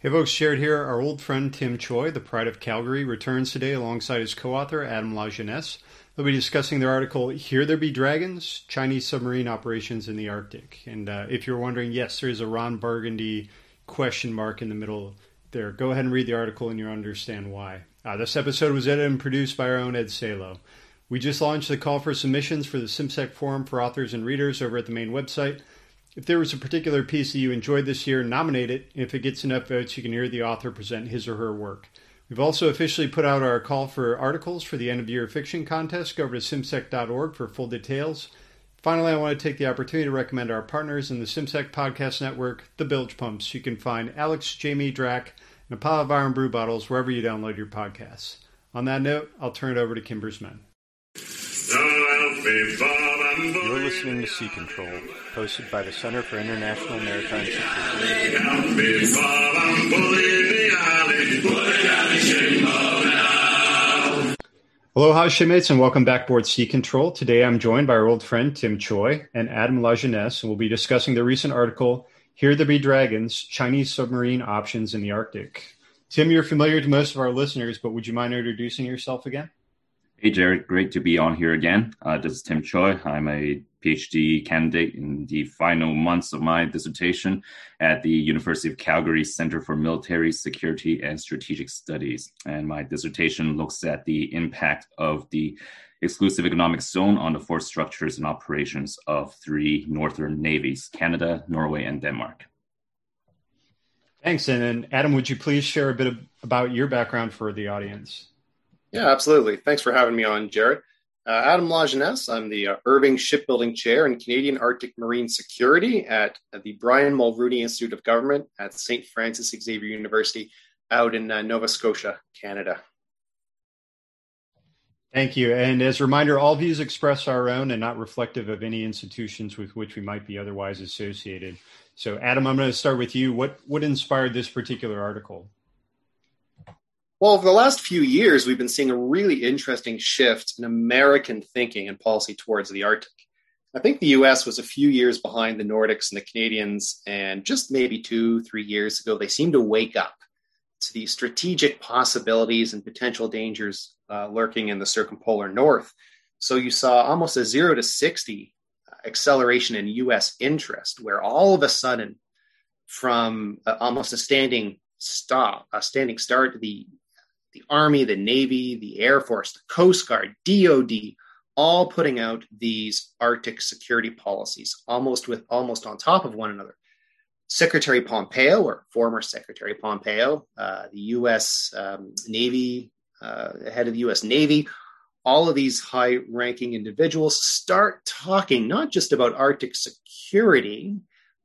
Hey folks, Jared here. Our old friend Tim Choi, the pride of Calgary, returns today alongside his co-author Adam Lajeunesse. They'll be discussing their article "Here There Be Dragons: Chinese Submarine Operations in the Arctic." And uh, if you're wondering, yes, there is a Ron Burgundy question mark in the middle there. Go ahead and read the article, and you'll understand why. Uh, this episode was edited and produced by our own Ed Salo. We just launched the call for submissions for the CIMSEC Forum for authors and readers over at the main website. If there was a particular piece that you enjoyed this year, nominate it. If it gets enough votes, you can hear the author present his or her work. We've also officially put out our call for articles for the end of year fiction contest. Go over to cimsec.org for full details. Finally, I want to take the opportunity to recommend our partners in the CIMSEC Podcast Network, the Bilge Pumps. You can find Alex, Jamie, Drac, and a pile of Irn-Bru bottles wherever you download your podcasts. On that note, I'll turn it over to Kimber's Men. You're listening to Sea Control, hosted by the Center for International Maritime Security. Aloha, shipmates, and welcome back aboard Sea Control. Today I'm joined by our old friend Tim Choi and Adam Lajeunesse, and we'll be discussing the recent article, Here There Be Dragons, Chinese Submarine Options in the Arctic. Tim, you're familiar to most of our listeners, but would you mind introducing yourself again? Hey, Jared, great to be on here again. Uh, this is Tim Choi. I'm a PhD candidate in the final months of my dissertation at the University of Calgary Center for Military Security and Strategic Studies. And my dissertation looks at the impact of the exclusive economic zone on the force structures and operations of three northern navies Canada, Norway, and Denmark. Thanks. And then, Adam, would you please share a bit of, about your background for the audience? Yeah, absolutely. Thanks for having me on, Jared. Uh, Adam Lajeunesse. I'm the uh, Irving Shipbuilding Chair in Canadian Arctic Marine Security at the Brian Mulroney Institute of Government at St. Francis Xavier University out in uh, Nova Scotia, Canada. Thank you. And as a reminder, all views expressed are our own and not reflective of any institutions with which we might be otherwise associated. So, Adam, I'm going to start with you. What what inspired this particular article? Well, over the last few years, we've been seeing a really interesting shift in American thinking and policy towards the Arctic. I think the US was a few years behind the Nordics and the Canadians, and just maybe two, three years ago, they seemed to wake up to the strategic possibilities and potential dangers uh, lurking in the circumpolar north. So you saw almost a zero to 60 acceleration in US interest, where all of a sudden, from uh, almost a standing stop, a standing start, the the Army, the Navy, the Air Force, the Coast Guard, DoD, all putting out these Arctic security policies, almost with almost on top of one another. Secretary Pompeo, or former Secretary Pompeo, uh, the U.S. Um, Navy, uh, head of the U.S. Navy, all of these high-ranking individuals start talking not just about Arctic security,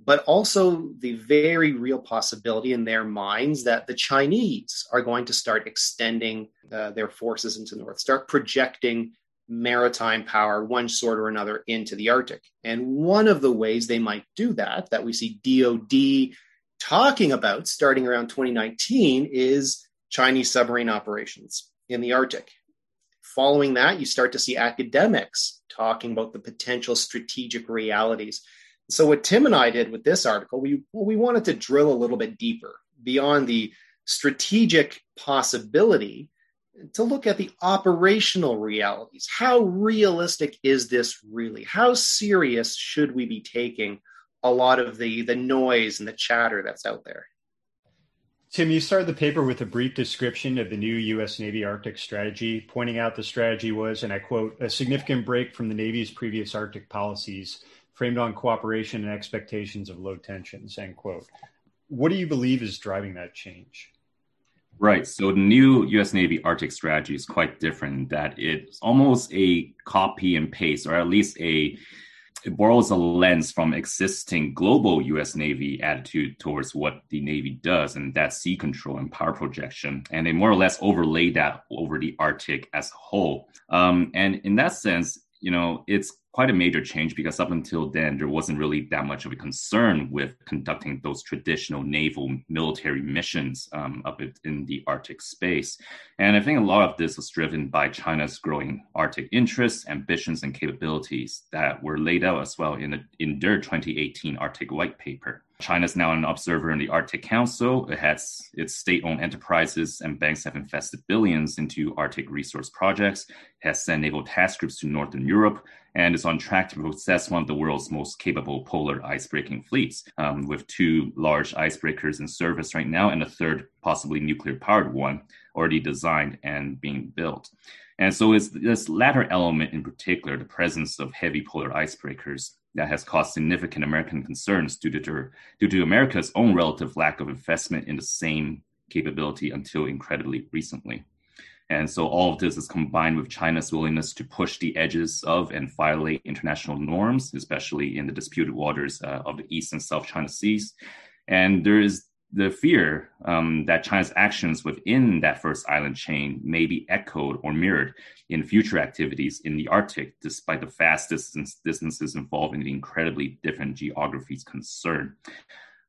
but also the very real possibility in their minds that the Chinese are going to start extending uh, their forces into the north, start projecting maritime power, one sort or another, into the Arctic. And one of the ways they might do that, that we see DoD talking about starting around 2019, is Chinese submarine operations in the Arctic. Following that, you start to see academics talking about the potential strategic realities so what Tim and I did with this article, we we wanted to drill a little bit deeper beyond the strategic possibility to look at the operational realities. How realistic is this really? How serious should we be taking a lot of the the noise and the chatter that's out there? Tim, you started the paper with a brief description of the new U.S. Navy Arctic strategy, pointing out the strategy was, and I quote, a significant break from the Navy's previous Arctic policies framed on cooperation and expectations of low tensions, end quote. What do you believe is driving that change? Right. So the new U.S. Navy Arctic strategy is quite different. That it's almost a copy and paste, or at least a it borrows a lens from existing global U.S. Navy attitude towards what the Navy does, and that's sea control and power projection. And they more or less overlay that over the Arctic as a whole. Um, and in that sense, you know, it's quite a major change because up until then, there wasn't really that much of a concern with conducting those traditional naval military missions um, up in the Arctic space. And I think a lot of this was driven by China's growing Arctic interests, ambitions, and capabilities that were laid out as well in, their 2018 Arctic White Paper. China is now an observer in the Arctic Council. It has its state owned enterprises and banks have invested billions into Arctic resource projects. It has sent naval task groups to Northern Europe and is on track to possess one of the world's most capable polar icebreaking fleets, um, with two large icebreakers in service right now and a third, possibly nuclear powered one, already designed and being built. And so it's this latter element in particular, the presence of heavy polar icebreakers, that has caused significant American concerns due to, due to America's own relative lack of investment in the same capability until incredibly recently. And so all of this is combined with China's willingness to push the edges of and violate international norms, especially in the disputed waters uh, of the East and South China Seas. And there is the fear um, that China's actions within that first island chain may be echoed or mirrored in future activities in the Arctic, despite the vast distance, distances involved in the incredibly different geographies concerned.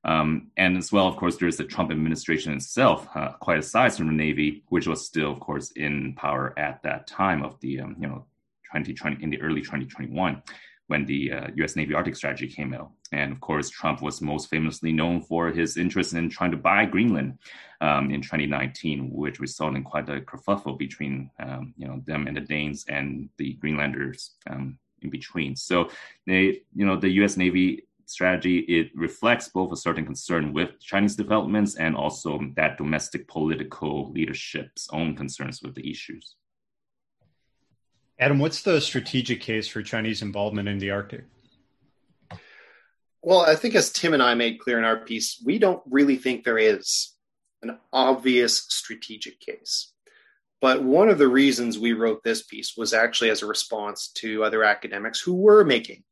Um, and as well, of course, there's the Trump administration itself, uh, quite aside from the Navy, which was still, of course, in power at that time of the, um, you know, 2020 in the early 2021 when the uh, U.S. Navy Arctic strategy came out. And of course, Trump was most famously known for his interest in trying to buy Greenland um, in 2019, which resulted in quite a kerfuffle between um, you know them and the Danes and the Greenlanders um, in between. So they, you know, the U.S. Navy strategy it reflects both a certain concern with Chinese developments and also that domestic political leadership's own concerns with the issues. Adam, what's the strategic case for Chinese involvement in the Arctic? Well, I think as Tim and I made clear in our piece, we don't really think there is an obvious strategic case. But one of the reasons we wrote this piece was actually as a response to other academics who were making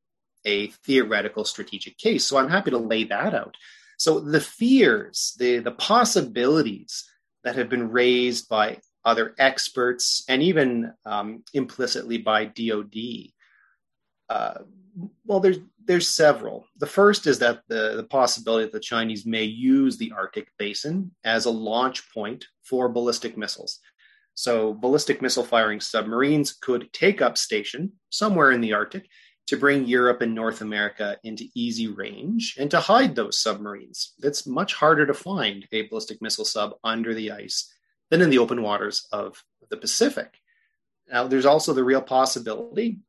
a theoretical strategic case. So I'm happy to lay that out. So the fears, the, the possibilities that have been raised by other experts, and even um, implicitly by DoD. Uh, well, there's there's several. The first is that the, the possibility that the Chinese may use the Arctic basin as a launch point for ballistic missiles. So, ballistic missile firing submarines could take up station somewhere in the Arctic to bring Europe and North America into easy range and to hide those submarines. It's much harder to find a ballistic missile sub under the ice than in the open waters of the Pacific. Now, there's also the real possibility,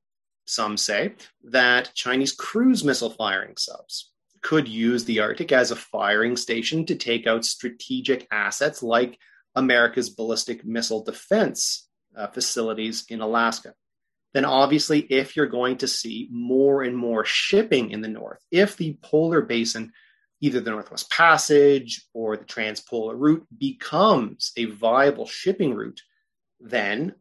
some say, that Chinese cruise missile firing subs could use the Arctic as a firing station to take out strategic assets like America's ballistic missile defense uh, facilities in Alaska. Then, obviously, if you're going to see more and more shipping in the north, if the polar basin either the Northwest Passage or the Transpolar route becomes a viable shipping route, then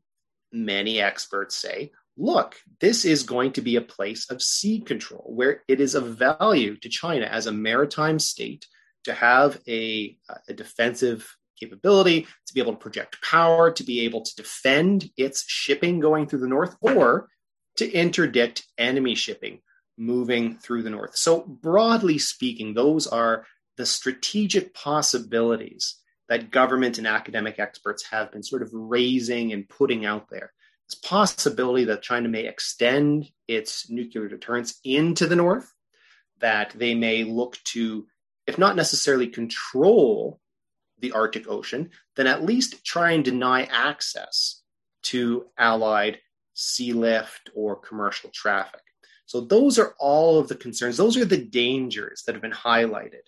many experts say, look, this is going to be a place of sea control where it is of value to China as a maritime state to have a, a defensive capability, to be able to project power, to be able to defend its shipping going through the north, or to interdict enemy shipping moving through the north. So, broadly speaking, those are the strategic possibilities that government and academic experts have been sort of raising and putting out there. This possibility that China may extend its nuclear deterrence into the north, that they may look to, if not necessarily control the Arctic Ocean, then at least try and deny access to Allied sea lift or commercial traffic. So those are all of the concerns. Those are the dangers that have been highlighted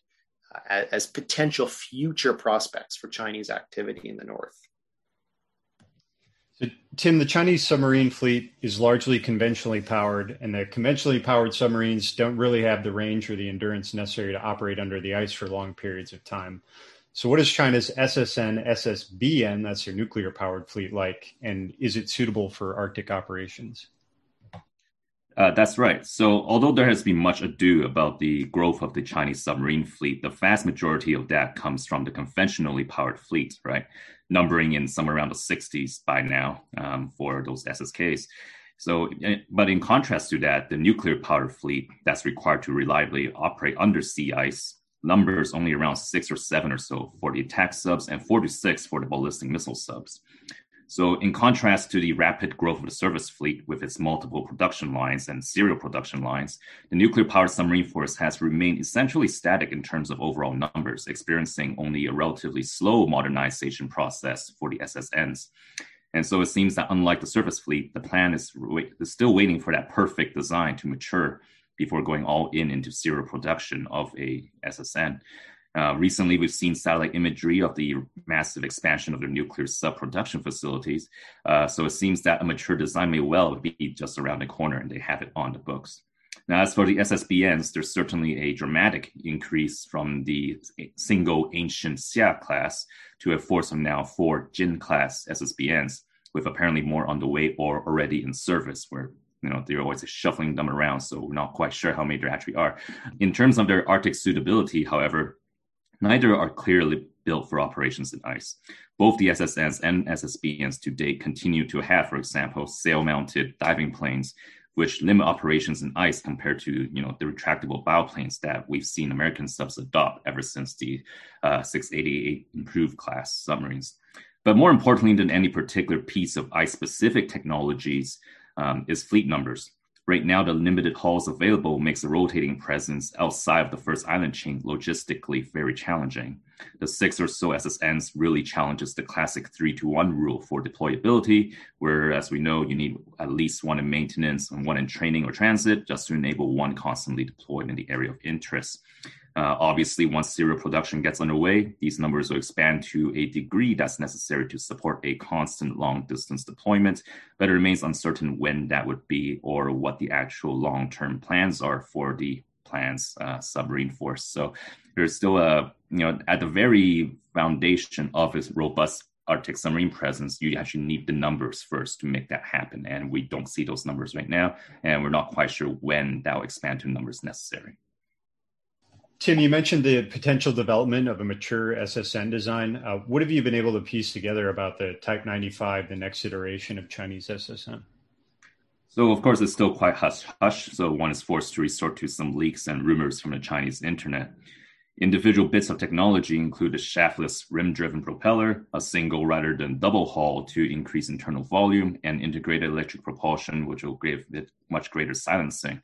uh, as, as potential future prospects for Chinese activity in the north. Tim, the Chinese submarine fleet is largely conventionally powered, and the conventionally powered submarines don't really have the range or the endurance necessary to operate under the ice for long periods of time. So, what is China's SSN, SSBN, that's their nuclear powered fleet, like, and is it suitable for Arctic operations? Uh, that's right. So, although there has been much ado about the growth of the Chinese submarine fleet, the vast majority of that comes from the conventionally powered fleet, right? Numbering in somewhere around the 60s by now um, for those SSKs. So, eh, but in contrast to that, the nuclear powered fleet that's required to reliably operate under sea ice numbers only around six or seven or so for the attack subs and four to six for the ballistic missile subs. So, in contrast to the rapid growth of the surface fleet with its multiple production lines and serial production lines, the nuclear powered submarine force has remained essentially static in terms of overall numbers, experiencing only a relatively slow modernization process for the SSNs. And so it seems that unlike the surface fleet, the PLAN is, is still waiting for that perfect design to mature before going all in into serial production of a SSN. Uh, recently, we've seen satellite imagery of the massive expansion of their nuclear sub production facilities. Uh, so it seems that a mature design may well be just around the corner and they have it on the books. Now, as for the SSBNs, there's certainly a dramatic increase from the single ancient Xia class to a force of now four Jin class SSBNs, with apparently more on the way or already in service, where you know they're always shuffling them around, so we're not quite sure how many there actually are. In terms of their Arctic suitability, however, Neither are clearly built for operations in ice. Both the SSNs and SSBNs to date continue to have, for example, sail-mounted diving planes, which limit operations in ice compared to you know the retractable bow planes that we've seen American subs adopt ever since the uh, 688 improved class submarines. But more importantly than any particular piece of ice-specific technologies um, is fleet numbers. Right now, the limited hulls available makes a rotating presence outside of the first island chain logistically very challenging. The six or so SSNs really challenges the classic three to one rule for deployability, where, as we know, you need at least one in maintenance and one in training or transit just to enable one constantly deployed in the area of interest. Uh, obviously, once serial production gets underway, these numbers will expand to a degree that's necessary to support a constant long distance deployment, but it remains uncertain when that would be or what the actual long term PLAN's are for the plans uh, submarine force. So there's still a, you know, at the very foundation of its robust Arctic submarine presence, you actually need the numbers first to make that happen. And we don't see those numbers right now, and we're not quite sure when that will expand to numbers necessary. Tim, you mentioned the potential development of a mature SSN design. Uh, what have you been able to piece together about the Type 95, the next iteration of Chinese SSN? So, of course, it's still quite hush hush. So, one is forced to resort to some leaks and rumors from the Chinese internet. Individual bits of technology include a shaftless rim driven propeller, a single rather than double hull to increase internal volume, and integrated electric propulsion, which will give it much greater silencing.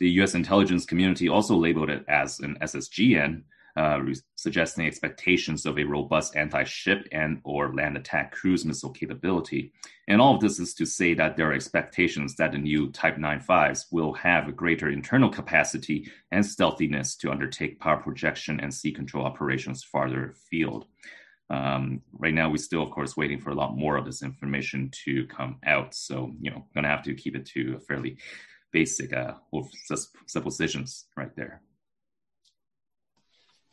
The US intelligence community also labeled it as an SSGN, uh, suggesting expectations of a robust anti-ship and or land attack cruise missile capability. And all of this is to say that there are expectations that the new Type 95s will have a greater internal capacity and stealthiness to undertake power projection and sea control operations farther afield. Um, right now, we're still, of course, waiting for a lot more of this information to come out. So, you know, going to have to keep it to a fairly basic uh, suppositions right there.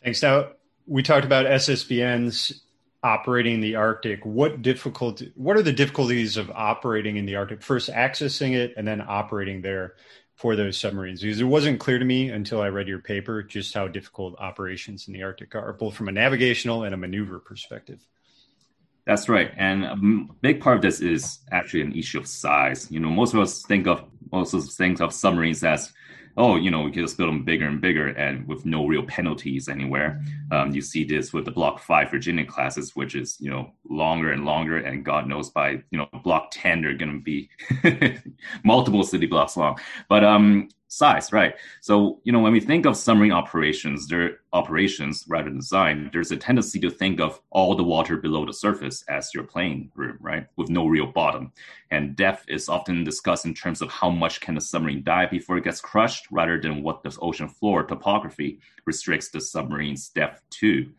Thanks. Now we talked about SSBNs operating the Arctic. What difficulty? What are the difficulties of operating in the Arctic? First, accessing it, and then operating there for those submarines. Because it wasn't clear to me until I read your paper just how difficult operations in the Arctic are, both from a navigational and a maneuver perspective. That's right. And a big part of this is actually an issue of size. You know, most of us think of most of us think of submarines as oh, you know, we can just build them bigger and bigger and with no real penalties anywhere. Um, you see this with the Block 5 Virginia classes, which is, you know, longer and longer. And God knows by, you know, Block 10, they're going to be multiple city blocks long. But um, size, right? So, you know, when we think of submarine operations, their operations rather than design, there's a tendency to think of all the water below the surface as your playing room, right? With no real bottom. And depth is often discussed in terms of how much can a submarine dive before it gets crushed, rather than what the ocean floor topography restricts the submarine's depth to.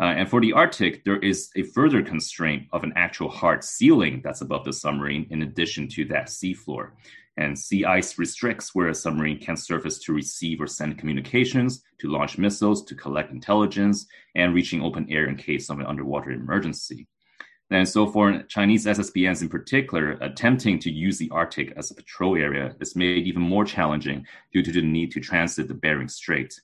Uh, and for the Arctic, there is a further constraint of an actual hard ceiling that's above the submarine, in addition to that seafloor and sea ice restricts where a submarine can surface to receive or send communications, to launch missiles, to collect intelligence, and reaching open air in case of an underwater emergency. And so, for Chinese SSBNs in particular, attempting to use the Arctic as a patrol area is made even more challenging due to the need to transit the Bering Strait.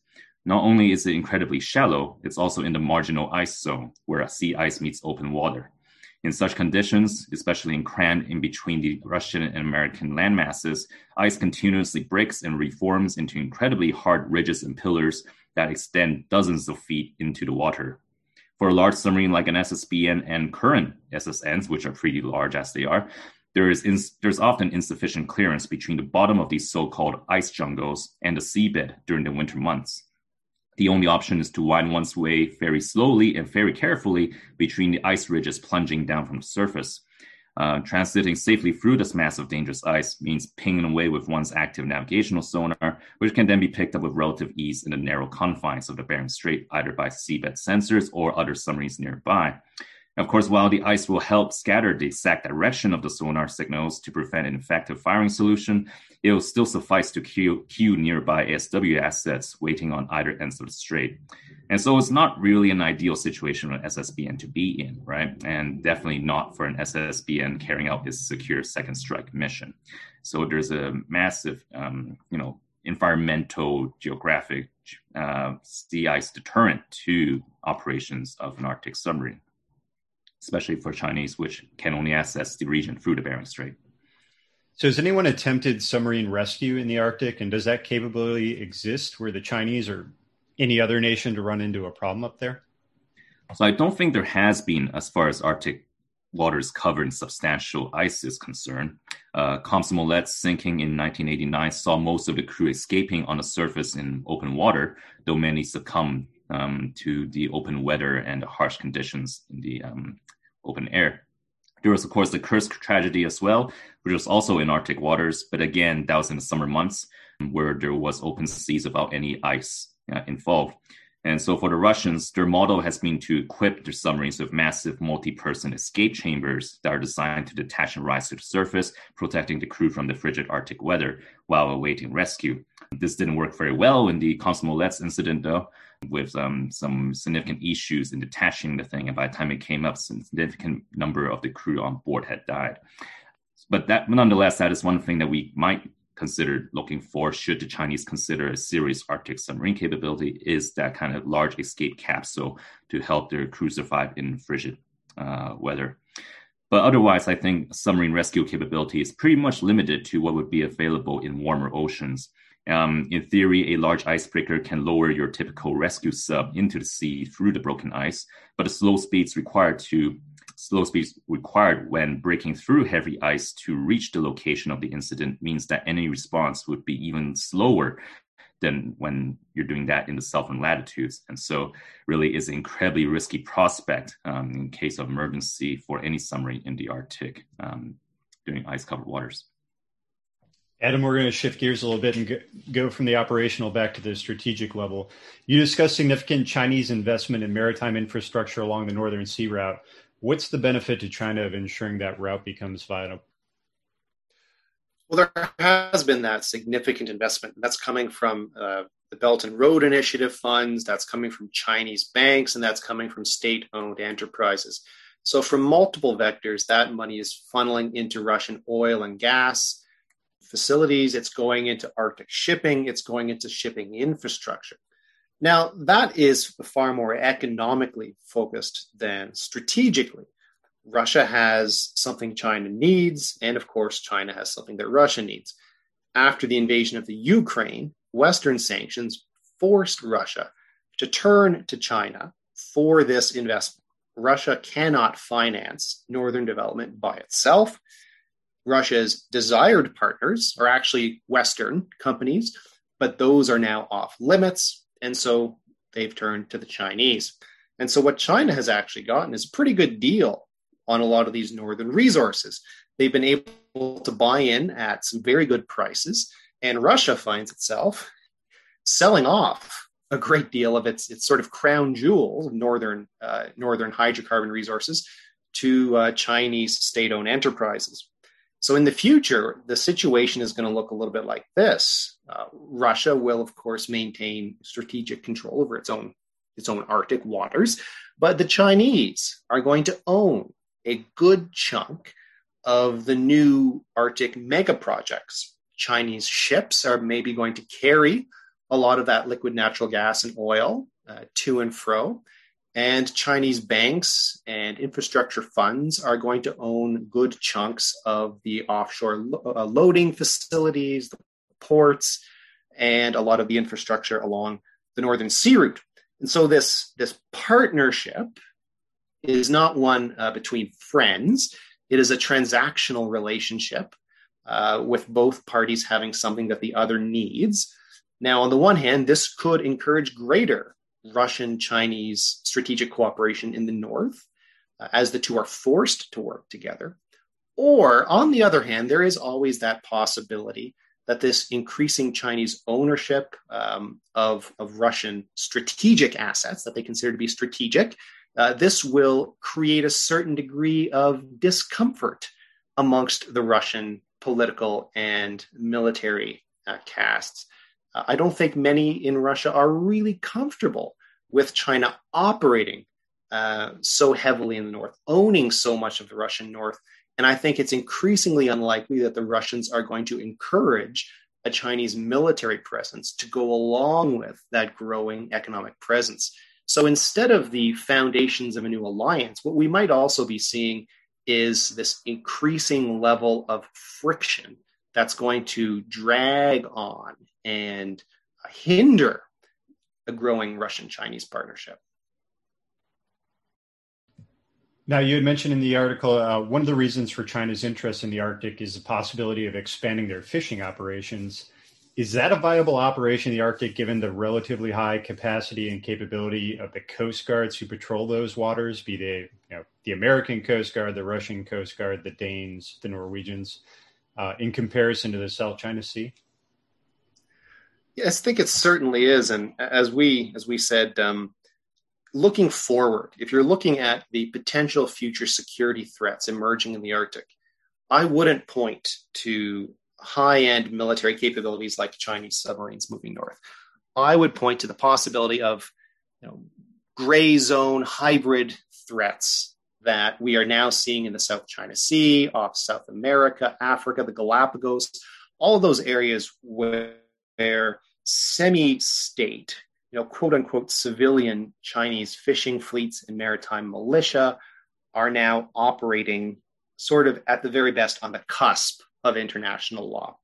Not only is it incredibly shallow, it's also in the marginal ice zone where sea ice meets open water. In such conditions, especially in crammed in between the Russian and American landmasses, ice continuously breaks and reforms into incredibly hard ridges and pillars that extend dozens of feet into the water. For a large submarine like an SSBN and current SSNs, which are pretty large as they are, there is ins- there's often insufficient clearance between the bottom of these so-called ice jungles and the seabed during the winter months. The only option is to wind one's way very slowly and very carefully between the ice ridges plunging down from the surface. Uh, transiting safely through this mass of dangerous ice means pinging away with one's active navigational sonar, which can then be picked up with relative ease in the narrow confines of the Bering Strait, either by seabed sensors or other submarines nearby. Of course, while the ice will help scatter the exact direction of the sonar signals to prevent an effective firing solution, it will still suffice to cue, nearby ASW assets waiting on either ends of the strait. And so it's not really an ideal situation for an SSBN to be in, right? And definitely not for an SSBN carrying out its secure second strike mission. So there's a massive, um, you know, environmental, geographic uh, sea ice deterrent to operations of an Arctic submarine especially for Chinese, which can only access the region through the Bering Strait. So, has anyone attempted submarine rescue in the Arctic, and does that capability exist where the Chinese or any other nation to run into a problem up there? So, I don't think there has been, as far as Arctic waters covered in substantial ice is concerned. Uh, Komsomolets sinking in 1989 saw most of the crew escaping on the surface in open water, though many succumbed um, to the open weather and harsh conditions in the um, open air. There was, of course, the Kursk tragedy as well, which was also in Arctic waters, but again, that was in the summer months where there was open seas without any ice uh, involved. And so for the Russians, their model has been to equip their submarines with massive multi-person escape chambers that are designed to detach and rise to the surface, protecting the crew from the frigid Arctic weather while awaiting rescue. This didn't work very well in the Komsomolets incident, though, with um, some significant issues in detaching the thing. And by the time it came up, a significant number of the crew on board had died. But that, nonetheless, that is one thing that we might consider looking for should the Chinese consider a serious Arctic submarine capability is that kind of large escape capsule to help their crew survive in frigid uh, weather. But otherwise, I think submarine rescue capability is pretty much limited to what would be available in warmer oceans. Um, in theory, a large icebreaker can lower your typical rescue sub into the sea through the broken ice, but the slow speeds required to slow speeds required when breaking through heavy ice to reach the location of the incident means that any response would be even slower than when you're doing that in the southern latitudes. And so, really, is an incredibly risky prospect um, in case of emergency for any submarine in the Arctic um, during ice covered waters. Adam, we're going to shift gears a little bit and go from the operational back to the strategic level. You discussed significant Chinese investment in maritime infrastructure along the Northern Sea Route. What's the benefit to China of ensuring that route becomes viable? Well, there has been that significant investment. That's coming from uh, the Belt and Road Initiative funds, that's coming from Chinese banks, and that's coming from state owned enterprises. So, from multiple vectors, that money is funneling into Russian oil and gas facilities, it's going into Arctic shipping, it's going into shipping infrastructure. Now, that is far more economically focused than strategically. Russia has something China needs, and of course, China has something that Russia needs. After the invasion of the Ukraine, Western sanctions forced Russia to turn to China for this investment. Russia cannot finance northern development by itself. Russia's desired partners are actually Western companies, but those are now off limits. And so they've turned to the Chinese. And so what China has actually gotten is a pretty good deal on a lot of these northern resources. They've been able to buy in at some very good prices, and Russia finds itself selling off a great deal of its its sort of crown jewels, northern uh, northern hydrocarbon resources, to uh, Chinese state-owned enterprises. So in the future, the situation is going to look a little bit like this. Uh, Russia will, of course, maintain strategic control over its own its own Arctic waters, but the Chinese are going to own a good chunk of the new Arctic mega projects. Chinese ships are maybe going to carry a lot of that liquid natural gas and oil uh, to and fro. And Chinese banks and infrastructure funds are going to own good chunks of the offshore lo- uh, loading facilities, the ports, and a lot of the infrastructure along the northern sea route. And so this, this partnership is not one uh, between friends. It is a transactional relationship uh, with both parties having something that the other needs. Now, on the one hand, this could encourage greater Russian Chinese strategic cooperation in the North uh, as the two are forced to work together. Or, on the other hand, there is always that possibility that this increasing Chinese ownership um, of, of Russian strategic assets that they consider to be strategic, uh, this will create a certain degree of discomfort amongst the Russian political and military uh, castes. Uh, I don't think many in Russia are really comfortable with China operating uh, so heavily in the north, owning so much of the Russian north. And I think it's increasingly unlikely that the Russians are going to encourage a Chinese military presence to go along with that growing economic presence. So instead of the foundations of a new alliance, what we might also be seeing is this increasing level of friction that's going to drag on and hinder a growing Russian Chinese partnership. Now, you had mentioned in the article uh, one of the reasons for China's interest in the Arctic is the possibility of expanding their fishing operations. Is that a viable operation in the Arctic given the relatively high capacity and capability of the coast guards who patrol those waters, be they you know, the American Coast Guard, the Russian Coast Guard, the Danes, the Norwegians, uh, in comparison to the South China Sea? Yes, I think it certainly is, and as we as we said, um, looking forward, if you're looking at the potential future security threats emerging in the Arctic, I wouldn't point to high end military capabilities like Chinese submarines moving north. I would point to the possibility of you know, gray zone hybrid threats that we are now seeing in the South China Sea, off South America, Africa, the Galapagos, all of those areas where semi state, you know, quote unquote civilian Chinese fishing fleets and maritime militia are now operating sort of at the very best on the cusp of international law.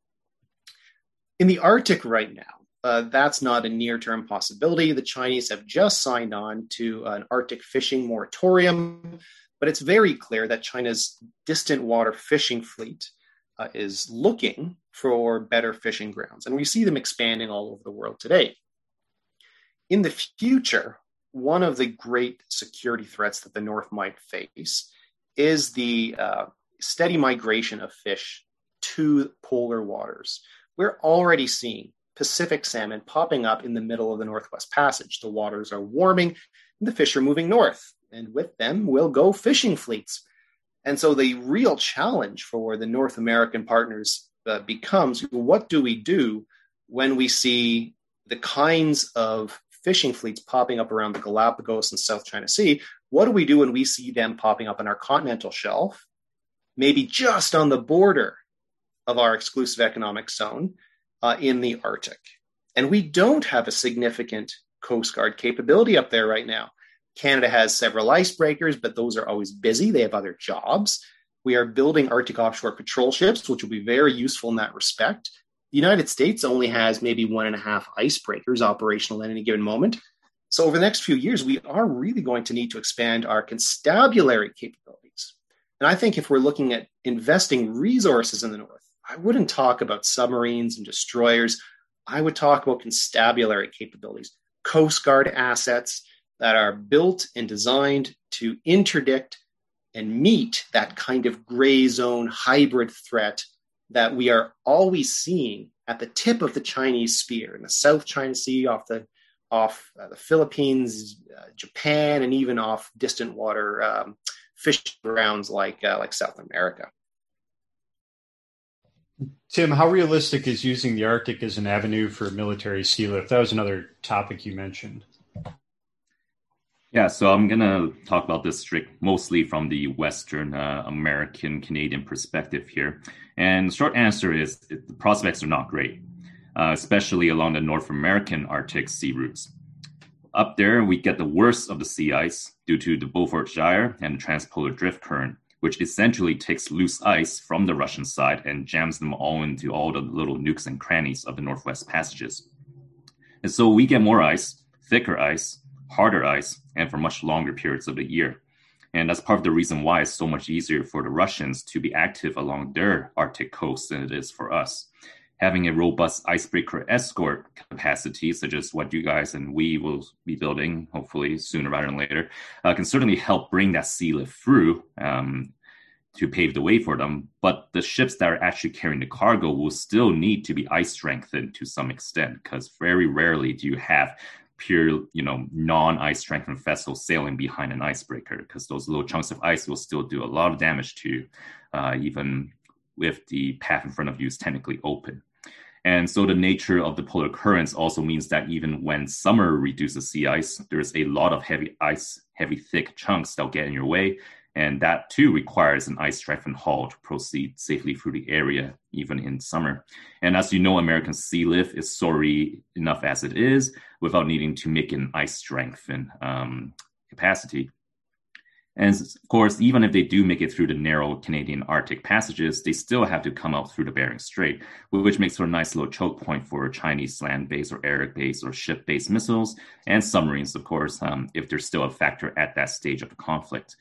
In the Arctic right now, uh, that's not a near term possibility. The Chinese have just signed on to an Arctic fishing moratorium, but it's very clear that China's distant water fishing fleet uh, is looking for better fishing grounds. And we see them expanding all over the world today. In the future, one of the great security threats that the North might face is the uh, steady migration of fish to polar waters. We're already seeing Pacific salmon popping up in the middle of the Northwest Passage. The waters are warming and the fish are moving north, and with them will go fishing fleets. And so the real challenge for the North American partners uh, becomes what do we do when we see the kinds of fishing fleets popping up around the Galapagos and South China Sea? What do we do when we see them popping up on our continental shelf, maybe just on the border of our exclusive economic zone? uh, in the Arctic. And we don't have a significant Coast Guard capability up there right now. Canada has several icebreakers, but those are always busy. They have other jobs. We are building Arctic offshore patrol ships, which will be very useful in that respect. The United States only has maybe one and a half icebreakers operational at any given moment. So, over the next few years, we are really going to need to expand our constabulary capabilities. And I think if we're looking at investing resources in the North, I wouldn't talk about submarines and destroyers. I would talk about constabulary capabilities, Coast Guard assets that are built and designed to interdict and meet that kind of gray zone hybrid threat that we are always seeing at the tip of the Chinese spear in the South China Sea, off the off uh, the Philippines, uh, Japan, and even off distant water um, grounds like uh, like South America. Tim, how realistic is using the Arctic as an avenue for military sea lift? That was another topic you mentioned. Yeah, so I'm going to talk about this strict mostly from the Western uh, American Canadian perspective here. And the short answer is the prospects are not great, uh, especially along the North American Arctic sea routes. Up there, we get the worst of the sea ice due to the Beaufort Gyre and the transpolar drift current, which essentially takes loose ice from the Russian side and jams them all into all the little nooks and crannies of the Northwest Passages. And so we get more ice, thicker ice, harder ice and for much longer periods of the year. And that's part of the reason why it's so much easier for the Russians to be active along their Arctic coast than it is for us. Having a robust icebreaker escort capacity, such as what you guys and we will be building, hopefully sooner rather than later, uh, can certainly help bring that sea lift through um, to pave the way for them. But the ships that are actually carrying the cargo will still need to be ice strengthened to some extent, because very rarely do you have pure, you know, non-ice strengthened vessel sailing behind an icebreaker because those little chunks of ice will still do a lot of damage to you, uh, even if the path in front of you is technically open. And so the nature of the polar currents also means that even when summer reduces sea ice, there's a lot of heavy ice, heavy thick chunks that'll get in your way and that too requires an ice strengthened hull to proceed safely through the area, even in summer. And as you know, American sea lift is sorry enough as it is without needing to make an ice strengthened um, capacity. And of course, even if they do make it through the narrow Canadian Arctic passages, they still have to come out through the Bering Strait, which makes for a nice little choke point for Chinese land based or air based or ship based missiles and submarines, of course, um, if they're still a factor at that stage of the conflict.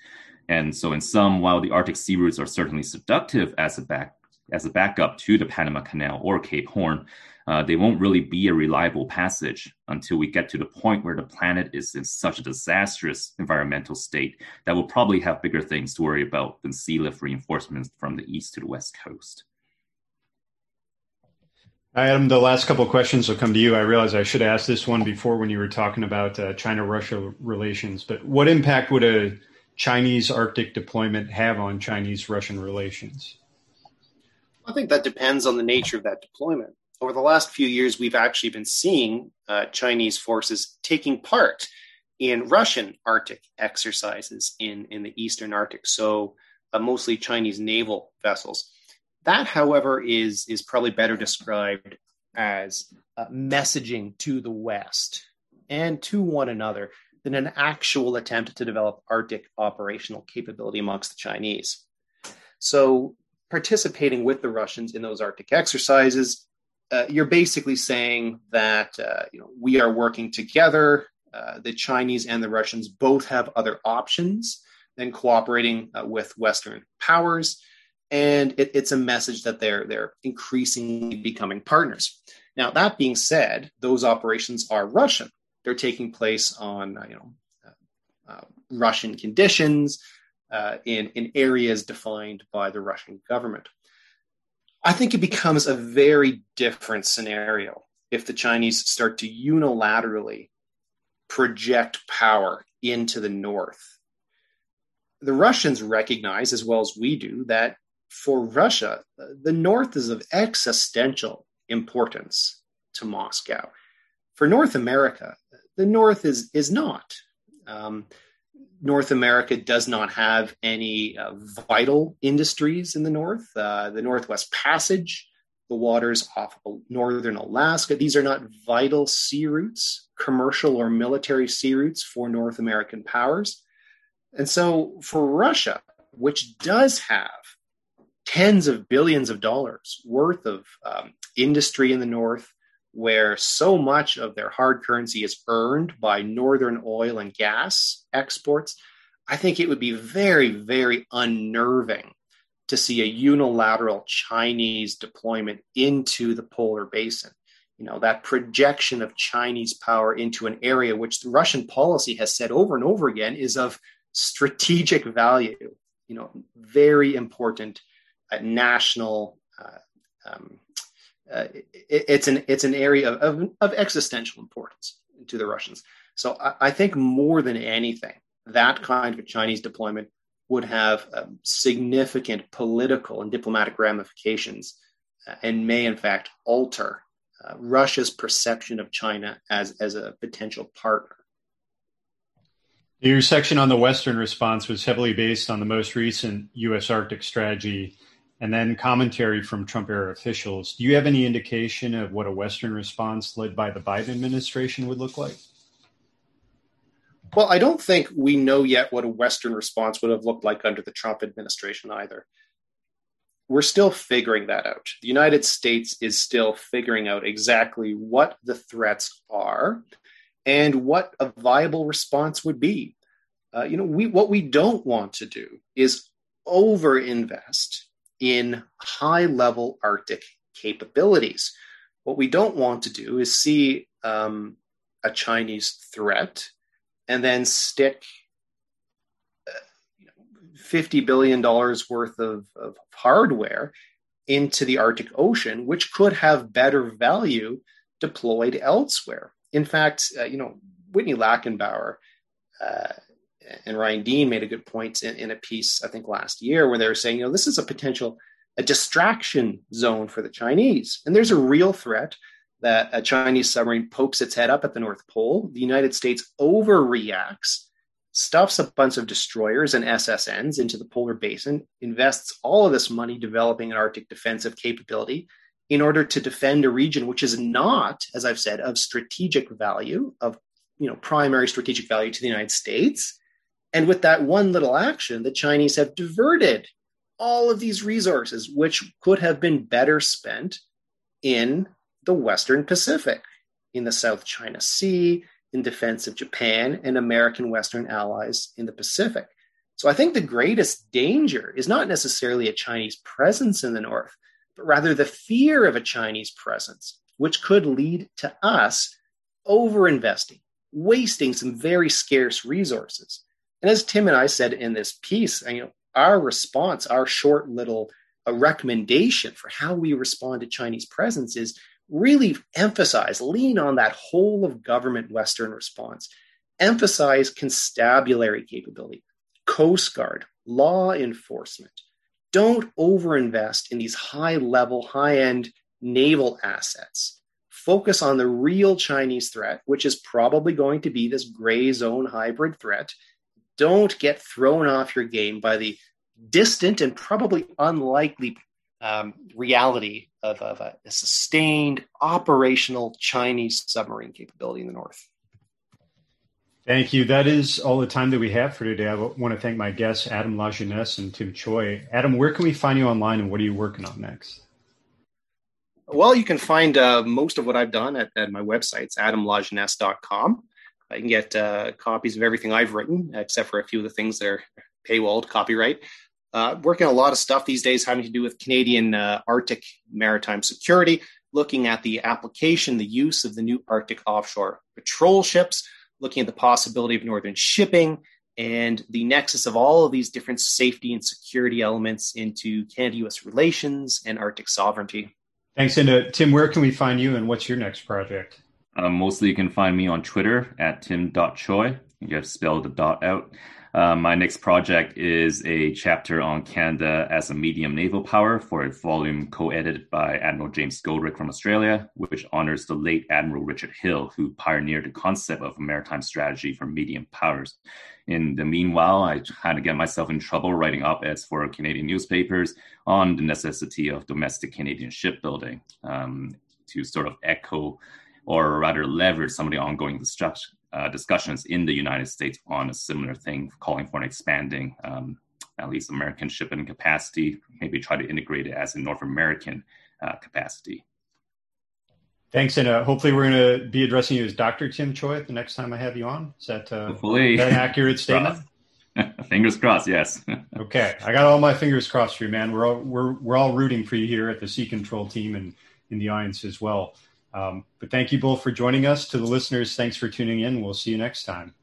And so, in some, while the Arctic sea routes are certainly seductive as a back as a backup to the Panama Canal or Cape Horn, uh, they won't really be a reliable passage until we get to the point where the planet is in such a disastrous environmental state that we'll probably have bigger things to worry about than sea lift reinforcements from the east to the west coast. Adam, the last couple of questions will come to you. I realize I should ask this one before when you were talking about uh, China Russia relations, but what impact would a Chinese Arctic deployment have on Chinese Russian relations? I think that depends on the nature of that deployment. Over the last few years, we've actually been seeing uh, Chinese forces taking part in Russian Arctic exercises in, in the Eastern Arctic, so uh, mostly Chinese naval vessels. That, however, is, is probably better described as uh, messaging to the West and to one another than an actual attempt to develop Arctic operational capability amongst the Chinese. So, participating with the Russians in those Arctic exercises, uh, you're basically saying that uh, you know we are working together. Uh, the Chinese and the Russians both have other options than cooperating uh, with Western powers, and it, it's a message that they're they're increasingly becoming partners. Now, that being said, those operations are Russian they're taking place on uh, you know uh, uh, Russian conditions uh, in in areas defined by the Russian government. I think it becomes a very different scenario if the Chinese start to unilaterally project power into the north. The Russians recognize, as well as we do, that for Russia, the north is of existential importance to Moscow. For North America, the North is is not. Um, North America does not have any uh, vital industries in the North. Uh, the Northwest Passage, the waters off of northern Alaska, these are not vital sea routes, commercial or military sea routes for North American powers. And so for Russia, which does have tens of billions of dollars worth of um, industry in the North, where so much of their hard currency is earned by northern oil and gas exports, I think it would be very, very unnerving to see a unilateral Chinese deployment into the polar basin. You know, that projection of Chinese power into an area which the Russian policy has said over and over again is of strategic value, you know, very important uh, national uh, um, uh, it, it's an it's an area of, of, of, existential importance to the Russians. So I, I, think more than anything, that kind of Chinese deployment would have um, significant political and diplomatic ramifications, uh, and may in fact alter uh, Russia's perception of China as as a potential partner. Your section on the Western response was heavily based on the most recent U.S. Arctic strategy and then commentary from Trump era officials. Do you have any indication of what a Western response led by the Biden administration would look like? Well, I don't think we know yet what a Western response would have looked like under the Trump administration either. We're still figuring that out. The United States is still figuring out exactly what the threats are and what a viable response would be. Uh, you know, we what we don't want to do is overinvest in high level Arctic capabilities. What we don't want to do is see um, a Chinese threat and then stick $50 billion worth of, of hardware into the Arctic Ocean, which could have better value deployed elsewhere. In fact, uh, you know, Whitney Lackenbauer uh, and Ryan Dean made a good point in, in, a piece, I think, last year, where they were saying, you know, this is a potential a distraction zone for the Chinese. And there's a real threat that a Chinese submarine pokes its head up at the North Pole. The United States overreacts stuffs a bunch of destroyers and SSNs into the polar basin, invests all of this money developing an Arctic defensive capability in order to defend a region which is not, as I've said, of strategic value, of you know, primary strategic value to the United States. And with that one little action, the Chinese have diverted all of these resources, which could have been better spent in the Western Pacific, in the South China Sea, in defense of Japan and American Western allies in the Pacific. So I think the greatest danger is not necessarily a Chinese presence in the North, but rather the fear of a Chinese presence, which could lead to us overinvesting, wasting some very scarce resources. And as Tim and I said in this piece, you know, our response, our short little a recommendation for how we respond to Chinese presence is really emphasize, lean on that whole of government Western response, emphasize constabulary capability, Coast Guard, law enforcement. Don't overinvest in these high level, high end naval assets. Focus on the real Chinese threat, which is probably going to be this gray zone hybrid threat. Don't get thrown off your game by the distant and probably unlikely um, reality of, of a, a sustained operational Chinese submarine capability in the north. Thank you. That is all the time that we have for today. I want to thank my guests, Adam Lajeunesse and Tim Choi. Adam, where can we find you online and what are you working on next? Well, you can find uh, most of what I've done at, at my website. It's adamlajeunesse.com. I can get uh, copies of everything I've written, except for a few of the things that are paywalled, copyright uh, working a lot of stuff these days having to do with Canadian uh, Arctic maritime security, looking at the application, the use of the new Arctic offshore patrol ships, looking at the possibility of northern shipping, and the nexus of all of these different safety and security elements into Canada US relations and Arctic sovereignty. Thanks. Uh, Tim, where can we find you and what's your next project? Uh, mostly you can find me on Twitter at tim.choi. You have to spell the dot out. Uh, my next project is a chapter on Canada as a medium naval power for a volume co-edited by Admiral James Goldrick from Australia, which honors the late Admiral Richard Hill, who pioneered the concept of maritime strategy for medium powers. In the meanwhile, I had to get myself in trouble writing op-eds for Canadian newspapers on the necessity of domestic Canadian shipbuilding um, to sort of echo or rather leverage some of the ongoing uh, discussions in the United States on a similar thing, calling for an expanding, um, at least American shipping capacity, maybe try to integrate it as a North American uh, capacity. Thanks, and uh, hopefully we're going to be addressing you as Dr. Tim Choi the next time I have you on. Is that, uh, hopefully. that an accurate statement? fingers crossed, yes. okay, I got all my fingers crossed for you, man. We're all we're we're all rooting for you here at the Sea Control team and in the Alliance as well. Um, but thank you both for joining us. To the listeners, thanks for tuning in. We'll see you next time.